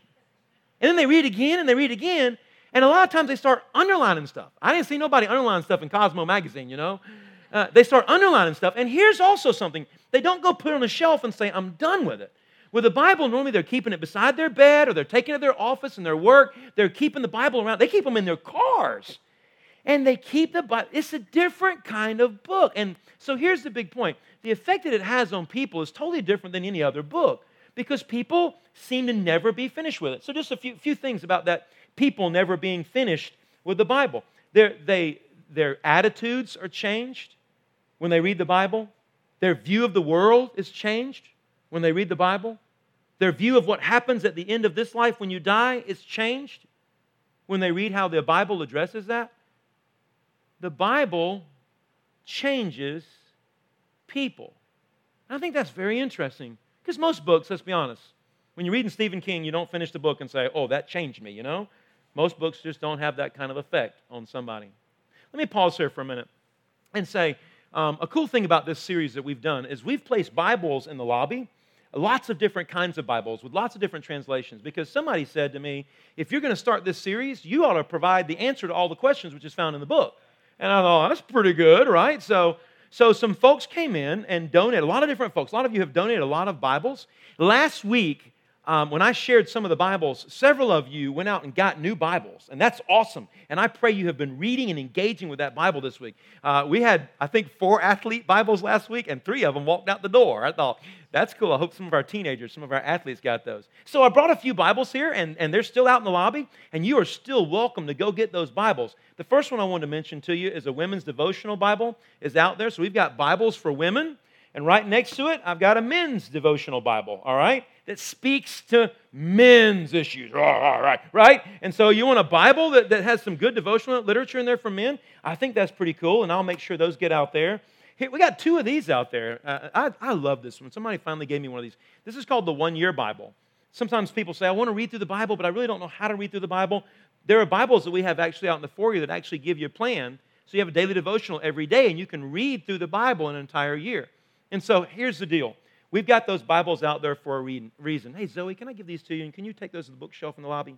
And then they read again and they read again. And a lot of times they start underlining stuff. I didn't see nobody underline stuff in Cosmo magazine, you know. Uh, they start underlining stuff. And here's also something they don't go put it on a shelf and say, I'm done with it. With the Bible, normally they're keeping it beside their bed or they're taking it to their office and their work. They're keeping the Bible around. They keep them in their cars. And they keep the Bible. It's a different kind of book. And so here's the big point the effect that it has on people is totally different than any other book because people seem to never be finished with it. So, just a few, few things about that people never being finished with the Bible. Their, they, their attitudes are changed when they read the Bible, their view of the world is changed when they read the Bible, their view of what happens at the end of this life when you die is changed when they read how the Bible addresses that. The Bible changes people. I think that's very interesting because most books, let's be honest, when you're reading Stephen King, you don't finish the book and say, oh, that changed me, you know? Most books just don't have that kind of effect on somebody. Let me pause here for a minute and say um, a cool thing about this series that we've done is we've placed Bibles in the lobby, lots of different kinds of Bibles with lots of different translations. Because somebody said to me, if you're going to start this series, you ought to provide the answer to all the questions which is found in the book. And I thought, that's pretty good, right? So so some folks came in and donated, a lot of different folks. A lot of you have donated a lot of Bibles. Last week, um, when I shared some of the Bibles, several of you went out and got new Bibles, and that's awesome. And I pray you have been reading and engaging with that Bible this week. Uh, we had, I think, four athlete Bibles last week, and three of them walked out the door. I thought, that's cool. I hope some of our teenagers, some of our athletes got those. So I brought a few Bibles here, and, and they're still out in the lobby, and you are still welcome to go get those Bibles. The first one I wanted to mention to you is a women's devotional Bible is out there. So we've got Bibles for women And right next to it, I've got a men's devotional Bible, all right, that speaks to men's issues, right, right? And so you want a Bible that, that has some good devotional literature in there for men? I think that's pretty cool, and I'll make sure those get out there. Here, we got two of these out there. Uh, I, I love this one. Somebody finally gave me one of these. This is called the One Year Bible. Sometimes people say, I want to read through the Bible, but I really don't know how to read through the Bible. There are Bibles that we have actually out in the foyer that actually give you a plan. So you have a daily devotional every day, and you can read through the Bible an entire year. And so here's the deal. We've got those Bibles out there for a reason. Hey, Zoe, can I give these to you? And can you take those to the bookshelf in the lobby?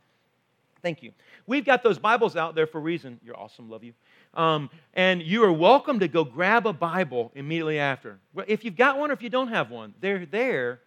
Thank you. We've got those Bibles out there for a reason. You're awesome. Love you. Um, and you are welcome to go grab a Bible immediately after. If you've got one or if you don't have one, they're there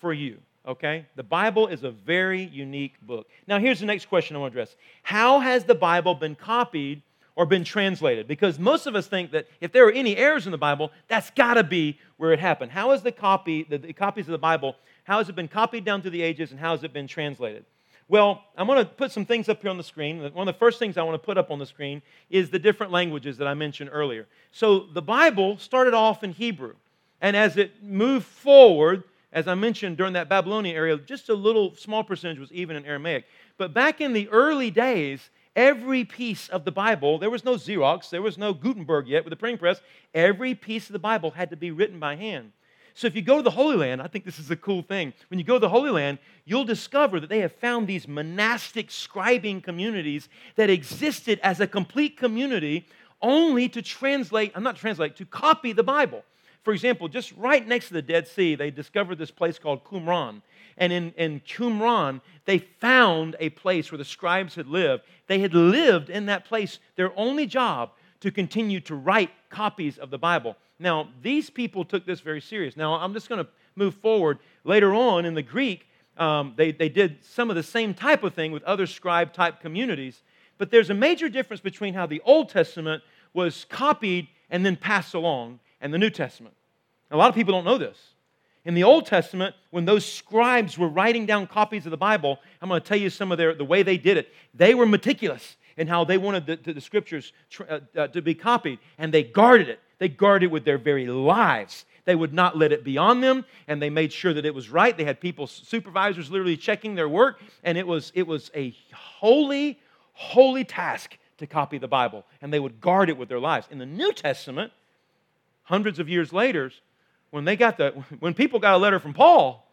for you. Okay? The Bible is a very unique book. Now, here's the next question I want to address How has the Bible been copied or been translated? Because most of us think that if there are any errors in the Bible, that's got to be where it happened. How has the copy, the, the copies of the Bible, how has it been copied down through the ages and how has it been translated? Well, I'm going to put some things up here on the screen. One of the first things I want to put up on the screen is the different languages that I mentioned earlier. So the Bible started off in Hebrew. And as it moved forward, as I mentioned during that Babylonian area, just a little small percentage was even in Aramaic. But back in the early days, every piece of the Bible, there was no Xerox, there was no Gutenberg yet with the printing press, every piece of the Bible had to be written by hand. So if you go to the Holy Land, I think this is a cool thing. When you go to the Holy Land, you'll discover that they have found these monastic scribing communities that existed as a complete community only to translate, I'm not translate, to copy the Bible. For example, just right next to the Dead Sea, they discovered this place called Qumran. And in, in Qumran, they found a place where the scribes had lived. They had lived in that place, their only job to continue to write copies of the Bible. Now, these people took this very serious. Now, I'm just going to move forward. Later on in the Greek, um, they, they did some of the same type of thing with other scribe type communities. But there's a major difference between how the Old Testament was copied and then passed along and the New Testament. A lot of people don't know this. In the Old Testament, when those scribes were writing down copies of the Bible, I'm going to tell you some of their, the way they did it. They were meticulous in how they wanted the, the scriptures uh, uh, to be copied, and they guarded it. They guarded it with their very lives. They would not let it be on them, and they made sure that it was right. They had people, supervisors, literally checking their work, and it was, it was a holy, holy task to copy the Bible, and they would guard it with their lives. In the New Testament, hundreds of years later, when they got the when people got a letter from Paul,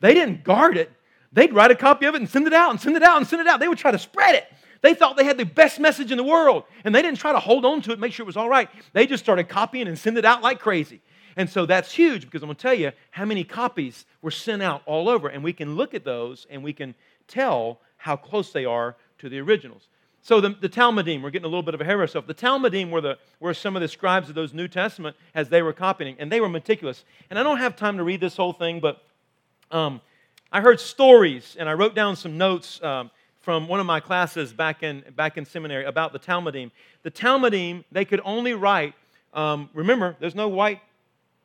they didn't guard it. They'd write a copy of it and send it out and send it out and send it out. They would try to spread it. They thought they had the best message in the world, and they didn't try to hold on to it, make sure it was all right. They just started copying and sending it out like crazy. And so that's huge because I'm going to tell you how many copies were sent out all over, and we can look at those and we can tell how close they are to the originals. So the, the Talmudim, we're getting a little bit of ahead of ourselves. The Talmudim were, the, were some of the scribes of those New Testament as they were copying, and they were meticulous. And I don't have time to read this whole thing, but um, I heard stories, and I wrote down some notes um, from one of my classes back in, back in seminary about the Talmudim. The Talmudim, they could only write, um, remember, there's no white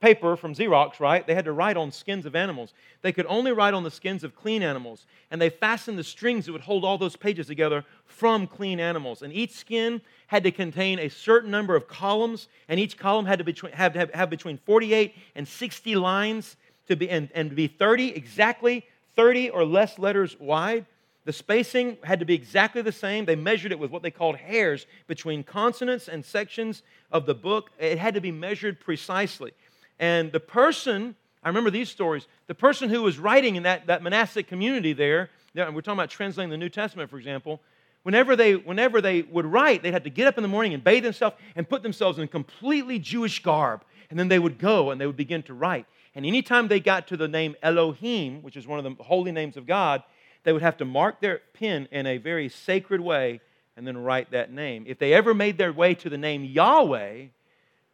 paper from Xerox, right? They had to write on skins of animals. They could only write on the skins of clean animals. And they fastened the strings that would hold all those pages together from clean animals. And each skin had to contain a certain number of columns, and each column had to, be, have, to have, have between 48 and 60 lines to be, and, and be 30, exactly 30 or less letters wide. The spacing had to be exactly the same. They measured it with what they called hairs between consonants and sections of the book. It had to be measured precisely. And the person, I remember these stories, the person who was writing in that, that monastic community there, we're talking about translating the New Testament, for example, whenever they, whenever they would write, they had to get up in the morning and bathe themselves and put themselves in completely Jewish garb. And then they would go and they would begin to write. And anytime they got to the name Elohim, which is one of the holy names of God, they would have to mark their pen in a very sacred way and then write that name. If they ever made their way to the name Yahweh,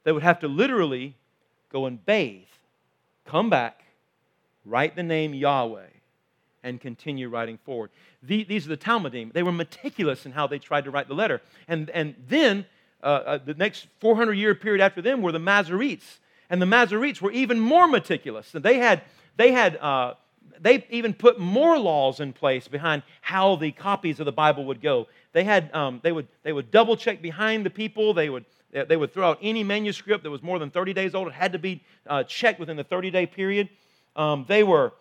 they would have to literally go and bathe, come back, write the name Yahweh, and continue writing forward. The, these are the Talmudim. They were meticulous in how they tried to write the letter. And, and then uh, uh, the next 400 year period after them were the Masoretes. And the Masoretes were even more meticulous. And they had, they had uh, they even put more laws in place behind how the copies of the Bible would go. They had, um, they would, they would double check behind the people. They would They would throw out any manuscript that was more than 30 days old. It had to be uh, checked within the 30 day period. Um, they were,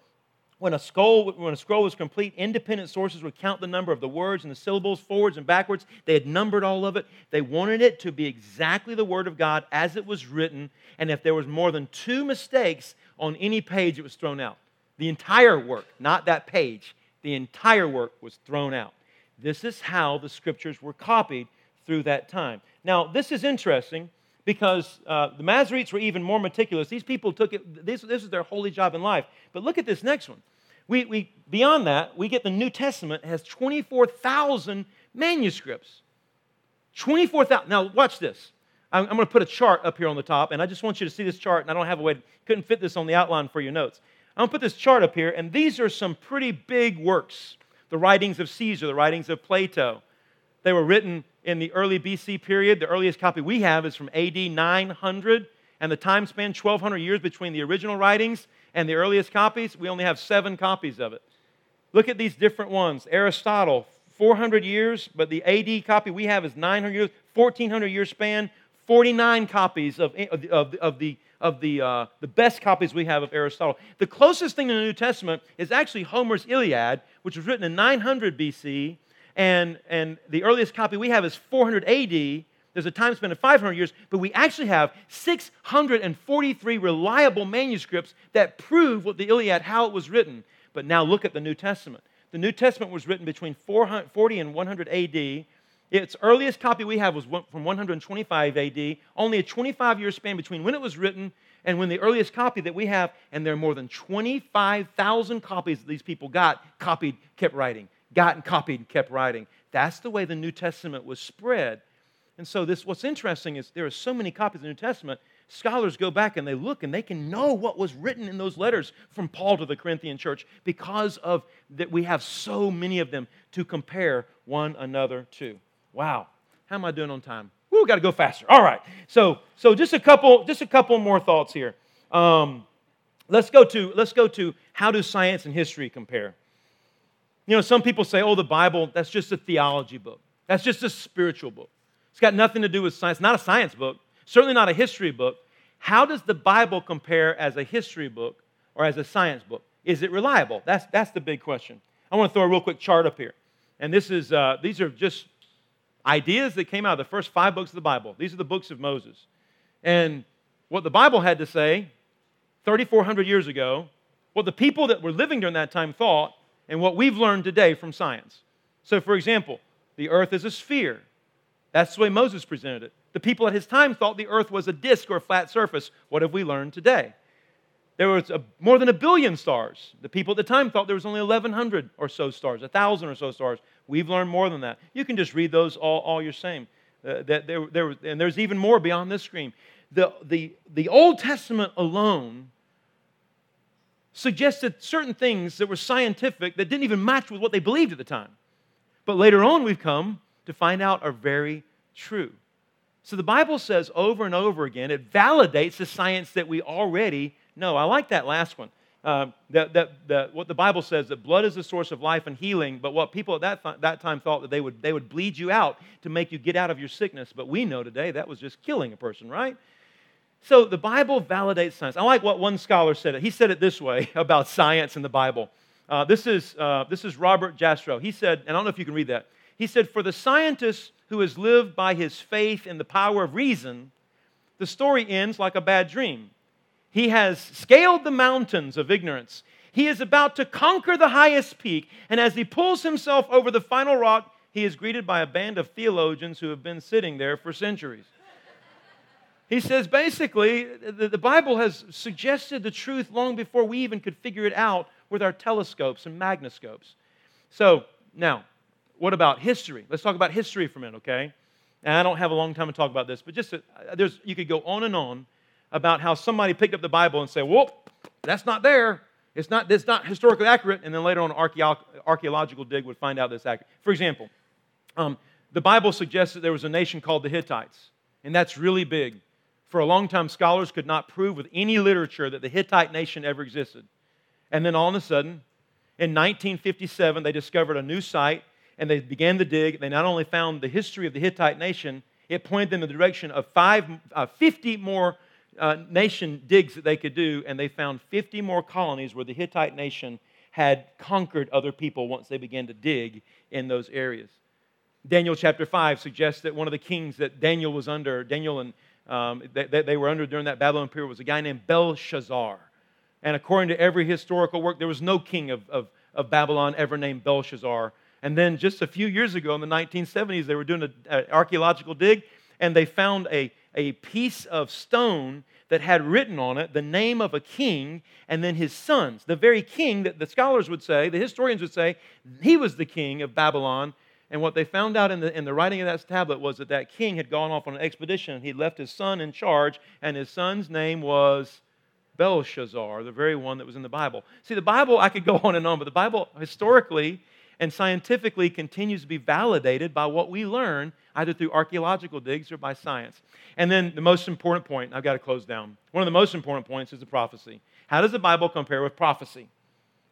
when a, scroll, when a scroll was complete, independent sources would count the number of the words and the syllables forwards and backwards. They had numbered all of it. They wanted it to be exactly the Word of God as it was written. And if there was more than two mistakes on any page, it was thrown out. The entire work, not that page, the entire work was thrown out. This is how the scriptures were copied through that time. Now, this is interesting because uh, the Masoretes were even more meticulous. These people took it, this, this is their holy job in life. But look at this next one. We, we, beyond that, we get the New Testament has 24,000 manuscripts. 24,000. Now, watch this. I'm, I'm going to put a chart up here on the top, and I just want you to see this chart, and I don't have a way, to, couldn't fit this on the outline for your notes. I'm going to put this chart up here, and these are some pretty big works the writings of Caesar, the writings of Plato. They were written in the early BC period. The earliest copy we have is from AD 900, and the time span 1,200 years between the original writings and the earliest copies. We only have seven copies of it. Look at these different ones. Aristotle, 400 years, but the AD copy we have is 900 years, 1,400 year span, 49 copies of, of, of, of the of the, uh, the best copies we have of Aristotle. The closest thing in the New Testament is actually Homer's Iliad, which was written in 900 BC, and, and the earliest copy we have is 400 AD. There's a time span of 500 years, but we actually have 643 reliable manuscripts that prove what the Iliad, how it was written. But now look at the New Testament. The New Testament was written between 40 and 100 AD. Its earliest copy we have was from 125 AD, only a 25 year span between when it was written and when the earliest copy that we have, and there are more than 25,000 copies that these people got, copied, kept writing, got and copied, and kept writing. That's the way the New Testament was spread. And so, this, what's interesting is there are so many copies of the New Testament, scholars go back and they look and they can know what was written in those letters from Paul to the Corinthian church because of that we have so many of them to compare one another to. Wow. How am I doing on time? Woo, got to go faster. All right. So, so just a couple, just a couple more thoughts here. Um, let's go to let's go to how do science and history compare? You know, some people say, "Oh, the Bible that's just a theology book. That's just a spiritual book. It's got nothing to do with science. Not a science book. Certainly not a history book." How does the Bible compare as a history book or as a science book? Is it reliable? That's that's the big question. I want to throw a real quick chart up here, and this is uh, these are just ideas that came out of the first five books of the Bible. These are the books of Moses. And what the Bible had to say 3,400 years ago, what the people that were living during that time thought, and what we've learned today from science. So, for example, the earth is a sphere. That's the way Moses presented it. The people at his time thought the earth was a disk or a flat surface. What have we learned today? There was a, more than a billion stars. The people at the time thought there was only 1,100 or so stars, 1,000 or so stars. We've learned more than that. You can just read those all, all your same. Uh, that there, there, and there's even more beyond this screen. The, the, the Old Testament alone suggested certain things that were scientific that didn't even match with what they believed at the time. But later on, we've come to find out are very true. So the Bible says over and over again, it validates the science that we already know. I like that last one. Uh, that, that, that, what the Bible says that blood is the source of life and healing, but what people at that, th- that time thought that they would, they would bleed you out to make you get out of your sickness. But we know today that was just killing a person, right? So the Bible validates science. I like what one scholar said. He said it this way about science and the Bible. Uh, this, is, uh, this is Robert Jastrow. He said, and I don't know if you can read that. He said, For the scientist who has lived by his faith in the power of reason, the story ends like a bad dream. He has scaled the mountains of ignorance. He is about to conquer the highest peak. And as he pulls himself over the final rock, he is greeted by a band of theologians who have been sitting there for centuries. He says basically, the Bible has suggested the truth long before we even could figure it out with our telescopes and magnoscopes. So, now, what about history? Let's talk about history for a minute, okay? And I don't have a long time to talk about this, but just uh, there's, you could go on and on about how somebody picked up the Bible and said, well, that's not there. It's not, it's not historically accurate. And then later on, an archaeological dig would find out that's accurate. For example, um, the Bible suggests that there was a nation called the Hittites, and that's really big. For a long time, scholars could not prove with any literature that the Hittite nation ever existed. And then all of a sudden, in 1957, they discovered a new site and they began to dig. They not only found the history of the Hittite nation, it pointed them in the direction of five, uh, 50 more uh, nation digs that they could do, and they found 50 more colonies where the Hittite nation had conquered other people once they began to dig in those areas. Daniel chapter 5 suggests that one of the kings that Daniel was under, Daniel and um, that they, they were under during that Babylon period, was a guy named Belshazzar. And according to every historical work, there was no king of, of, of Babylon ever named Belshazzar. And then just a few years ago in the 1970s, they were doing an archaeological dig and they found a, a piece of stone that had written on it the name of a king and then his sons. The very king that the scholars would say, the historians would say, he was the king of Babylon. And what they found out in the, in the writing of that tablet was that that king had gone off on an expedition. He'd left his son in charge, and his son's name was Belshazzar, the very one that was in the Bible. See, the Bible, I could go on and on, but the Bible historically and scientifically continues to be validated by what we learn either through archaeological digs or by science. And then the most important point, I've got to close down. One of the most important points is the prophecy. How does the Bible compare with prophecy?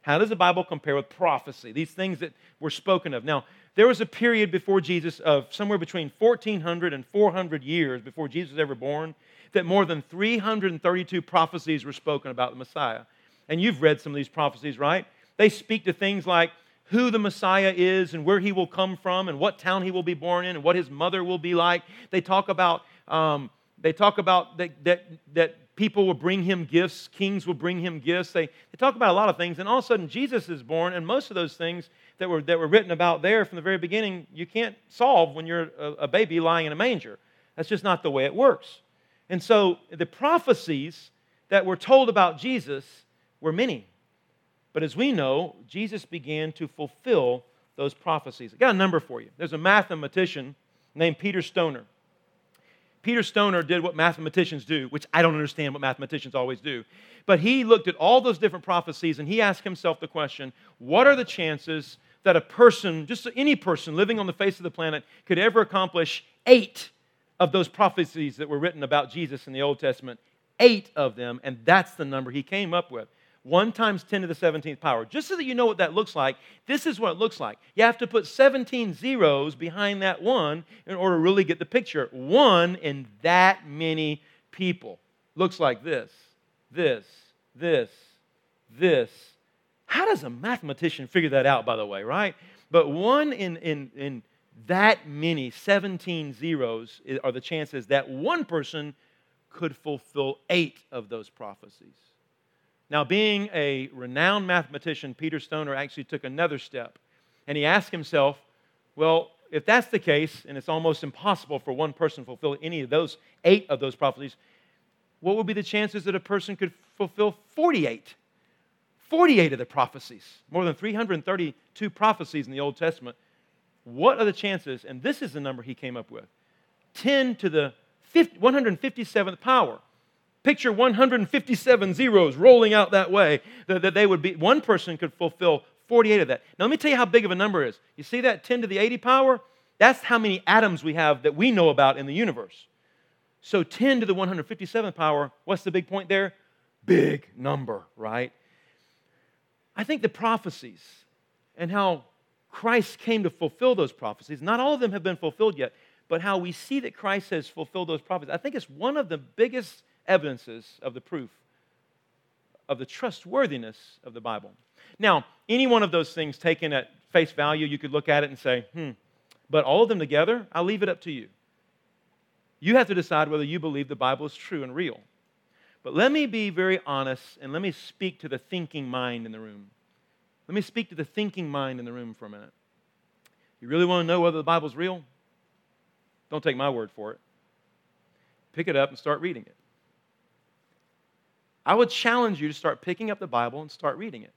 How does the Bible compare with prophecy? These things that were spoken of. Now, there was a period before Jesus of somewhere between 1400 and 400 years before Jesus was ever born that more than 332 prophecies were spoken about the Messiah. And you've read some of these prophecies, right? They speak to things like who the Messiah is and where he will come from and what town he will be born in and what his mother will be like. They talk about, um, they talk about that, that, that people will bring him gifts, kings will bring him gifts. They, they talk about a lot of things, and all of a sudden Jesus is born, and most of those things that were, that were written about there from the very beginning, you can't solve when you're a, a baby lying in a manger. That's just not the way it works. And so the prophecies that were told about Jesus were many. But as we know, Jesus began to fulfill those prophecies. I got a number for you. There's a mathematician named Peter Stoner. Peter Stoner did what mathematicians do, which I don't understand what mathematicians always do. But he looked at all those different prophecies and he asked himself the question what are the chances that a person, just any person living on the face of the planet, could ever accomplish eight of those prophecies that were written about Jesus in the Old Testament? Eight of them, and that's the number he came up with. 1 times 10 to the 17th power. Just so that you know what that looks like, this is what it looks like. You have to put 17 zeros behind that 1 in order to really get the picture. 1 in that many people. Looks like this, this, this, this. How does a mathematician figure that out, by the way, right? But 1 in, in, in that many, 17 zeros, are the chances that one person could fulfill eight of those prophecies. Now, being a renowned mathematician, Peter Stoner actually took another step. And he asked himself, well, if that's the case, and it's almost impossible for one person to fulfill any of those eight of those prophecies, what would be the chances that a person could fulfill 48? 48 of the prophecies, more than 332 prophecies in the Old Testament. What are the chances? And this is the number he came up with 10 to the 50, 157th power. Picture 157 zeros rolling out that way, that, that they would be, one person could fulfill 48 of that. Now, let me tell you how big of a number is. You see that 10 to the 80 power? That's how many atoms we have that we know about in the universe. So 10 to the 157th power, what's the big point there? Big number, right? I think the prophecies and how Christ came to fulfill those prophecies, not all of them have been fulfilled yet, but how we see that Christ has fulfilled those prophecies, I think it's one of the biggest evidences of the proof of the trustworthiness of the Bible. Now, any one of those things taken at face value, you could look at it and say, hmm, but all of them together, I'll leave it up to you. You have to decide whether you believe the Bible is true and real. But let me be very honest and let me speak to the thinking mind in the room. Let me speak to the thinking mind in the room for a minute. You really want to know whether the Bible's real? Don't take my word for it. Pick it up and start reading it. I would challenge you to start picking up the Bible and start reading it.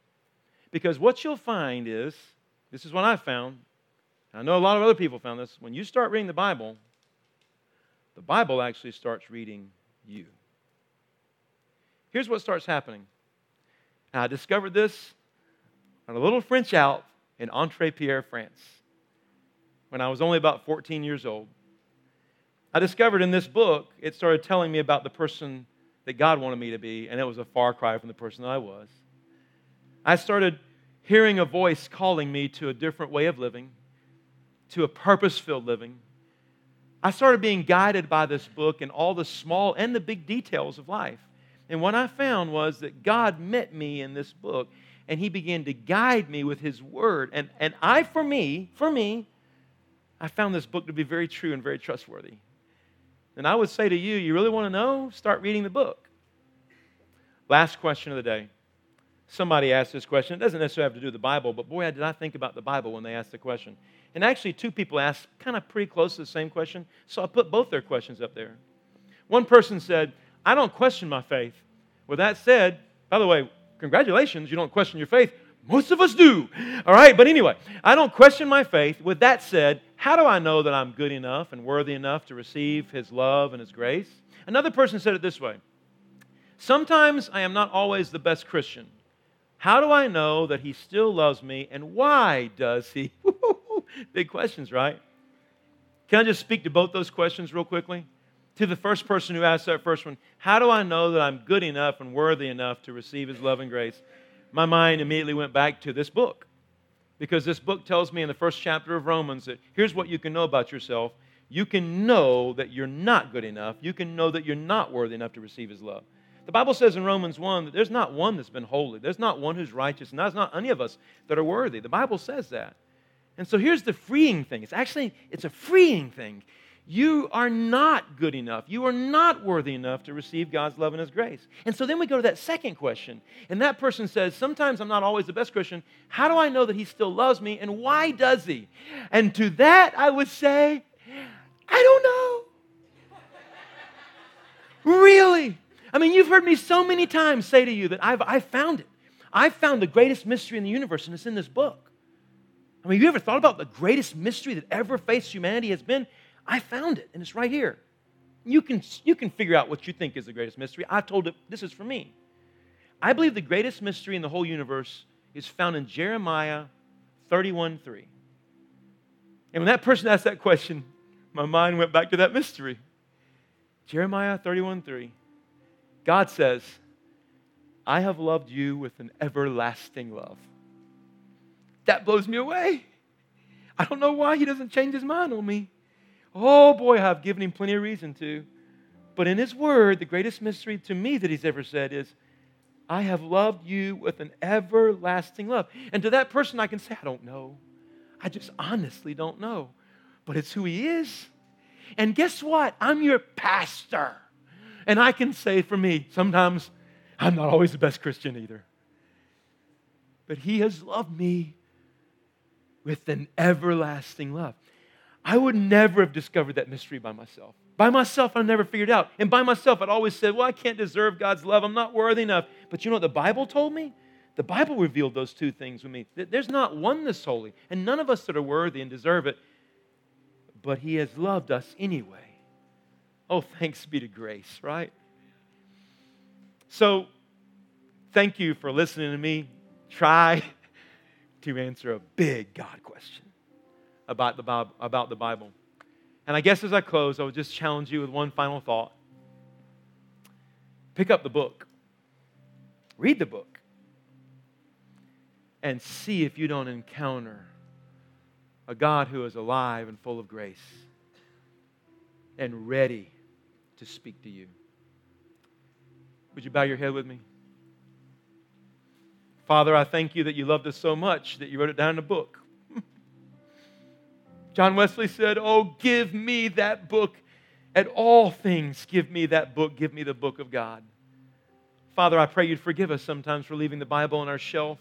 Because what you'll find is this is what I found. I know a lot of other people found this. When you start reading the Bible, the Bible actually starts reading you. Here's what starts happening. I discovered this on a little French Alp in Entrepierre, France, when I was only about 14 years old. I discovered in this book, it started telling me about the person that God wanted me to be, and it was a far cry from the person that I was. I started hearing a voice calling me to a different way of living, to a purpose filled living, I started being guided by this book and all the small and the big details of life. And what I found was that God met me in this book and He began to guide me with His Word. And, and I, for me, for me, I found this book to be very true and very trustworthy. And I would say to you, you really want to know? Start reading the book. Last question of the day. Somebody asked this question. It doesn't necessarily have to do with the Bible, but boy, I did I think about the Bible when they asked the question. And actually, two people asked kind of pretty close to the same question, so I put both their questions up there. One person said, I don't question my faith. With that said, by the way, congratulations, you don't question your faith. Most of us do. All right, but anyway, I don't question my faith. With that said, how do I know that I'm good enough and worthy enough to receive His love and His grace? Another person said it this way Sometimes I am not always the best Christian. How do I know that He still loves me and why does He? Big questions, right? Can I just speak to both those questions real quickly? To the first person who asked that first one, how do I know that I'm good enough and worthy enough to receive His love and grace? My mind immediately went back to this book because this book tells me in the first chapter of Romans that here's what you can know about yourself. You can know that you're not good enough. You can know that you're not worthy enough to receive His love. The Bible says in Romans 1 that there's not one that's been holy. There's not one who's righteous, and there's not any of us that are worthy. The Bible says that. And so here's the freeing thing. It's actually it's a freeing thing. You are not good enough. You are not worthy enough to receive God's love and His grace. And so then we go to that second question. And that person says, Sometimes I'm not always the best Christian. How do I know that He still loves me? And why does He? And to that, I would say, I don't know. really? I mean, you've heard me so many times say to you that I've, I've found it. I've found the greatest mystery in the universe, and it's in this book. I mean, have you ever thought about the greatest mystery that ever faced humanity has been? I found it, and it's right here. You can, you can figure out what you think is the greatest mystery. I've told it, this is for me. I believe the greatest mystery in the whole universe is found in Jeremiah 31 3. And when that person asked that question, my mind went back to that mystery. Jeremiah 31 3. God says, I have loved you with an everlasting love. That blows me away. I don't know why he doesn't change his mind on me. Oh boy, I've given him plenty of reason to. But in his word, the greatest mystery to me that he's ever said is, I have loved you with an everlasting love. And to that person, I can say, I don't know. I just honestly don't know. But it's who he is. And guess what? I'm your pastor. And I can say for me, sometimes I'm not always the best Christian either. But he has loved me with an everlasting love. I would never have discovered that mystery by myself. By myself, I never figured out. And by myself, I'd always said, Well, I can't deserve God's love. I'm not worthy enough. But you know what the Bible told me? The Bible revealed those two things with me. There's not one this holy, and none of us that are worthy and deserve it, but He has loved us anyway. Oh, thanks be to grace, right? So, thank you for listening to me try to answer a big God question about the, Bible, about the Bible. And I guess as I close, I would just challenge you with one final thought. Pick up the book, read the book, and see if you don't encounter a God who is alive and full of grace and ready to speak to you. Would you bow your head with me? Father, I thank you that you loved us so much that you wrote it down in a book. John Wesley said, Oh, give me that book. At all things, give me that book. Give me the book of God. Father, I pray you'd forgive us sometimes for leaving the Bible on our shelf,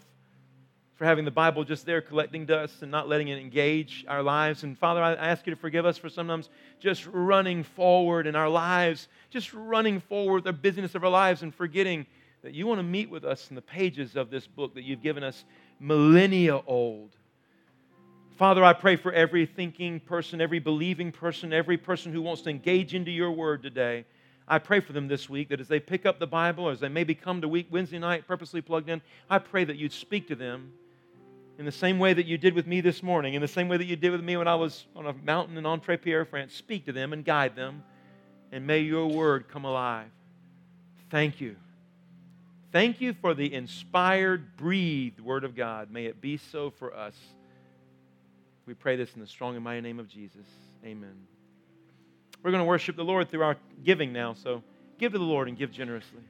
for having the Bible just there collecting dust and not letting it engage our lives. And Father, I ask you to forgive us for sometimes just running forward in our lives, just running forward the business of our lives and forgetting that you want to meet with us in the pages of this book that you've given us millennia old. Father, I pray for every thinking person, every believing person, every person who wants to engage into your word today. I pray for them this week that as they pick up the Bible, as they maybe come to week Wednesday night purposely plugged in, I pray that you'd speak to them in the same way that you did with me this morning, in the same way that you did with me when I was on a mountain in Entre Pierre, France. Speak to them and guide them, and may your word come alive. Thank you. Thank you for the inspired, breathed word of God. May it be so for us. We pray this in the strong and mighty name of Jesus. Amen. We're going to worship the Lord through our giving now. So give to the Lord and give generously.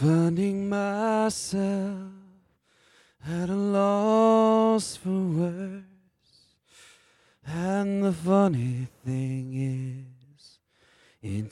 Finding myself at a loss for words. And the funny thing is, it's